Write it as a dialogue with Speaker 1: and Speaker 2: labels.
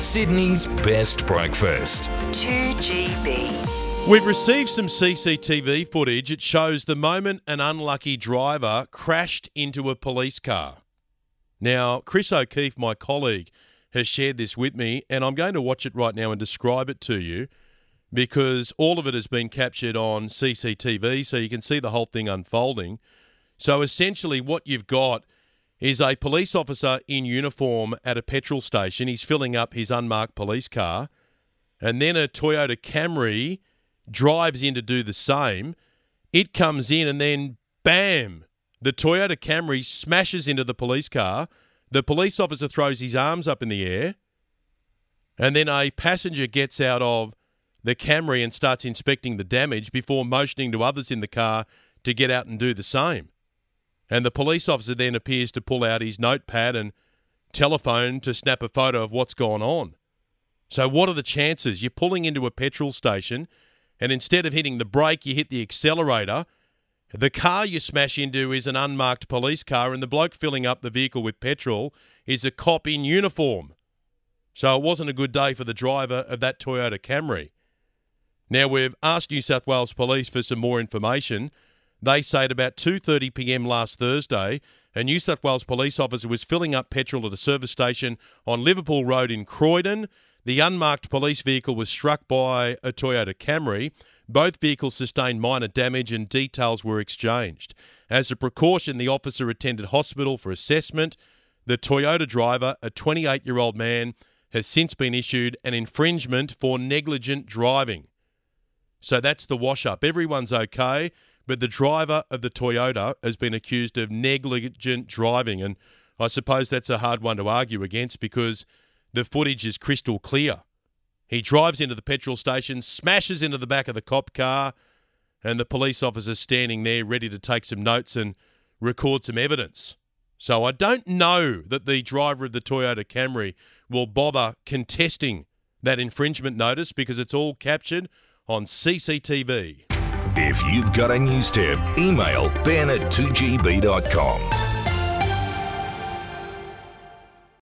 Speaker 1: Sydney's best breakfast.
Speaker 2: 2GB.
Speaker 3: We've received some CCTV footage. It shows the moment an unlucky driver crashed into a police car. Now, Chris O'Keefe, my colleague, has shared this with me, and I'm going to watch it right now and describe it to you because all of it has been captured on CCTV, so you can see the whole thing unfolding. So essentially, what you've got is a police officer in uniform at a petrol station. He's filling up his unmarked police car, and then a Toyota Camry drives in to do the same. It comes in, and then bam, the Toyota Camry smashes into the police car. The police officer throws his arms up in the air, and then a passenger gets out of the Camry and starts inspecting the damage before motioning to others in the car to get out and do the same. And the police officer then appears to pull out his notepad and telephone to snap a photo of what's gone on. So, what are the chances? You're pulling into a petrol station, and instead of hitting the brake, you hit the accelerator. The car you smash into is an unmarked police car, and the bloke filling up the vehicle with petrol is a cop in uniform. So, it wasn't a good day for the driver of that Toyota Camry. Now we've asked New South Wales Police for some more information. They say at about 2:30 p.m. last Thursday, a New South Wales police officer was filling up petrol at a service station on Liverpool Road in Croydon. The unmarked police vehicle was struck by a Toyota Camry. Both vehicles sustained minor damage and details were exchanged. As a precaution, the officer attended hospital for assessment. The Toyota driver, a 28 year old man, has since been issued an infringement for negligent driving. So that's the wash up. Everyone's okay, but the driver of the Toyota has been accused of negligent driving. And I suppose that's a hard one to argue against because the footage is crystal clear. He drives into the petrol station, smashes into the back of the cop car, and the police officer's standing there ready to take some notes and record some evidence. So I don't know that the driver of the Toyota Camry will bother contesting that infringement notice because it's all captured on CCTV.
Speaker 1: If you've got a news tip, email ben at 2gb.com.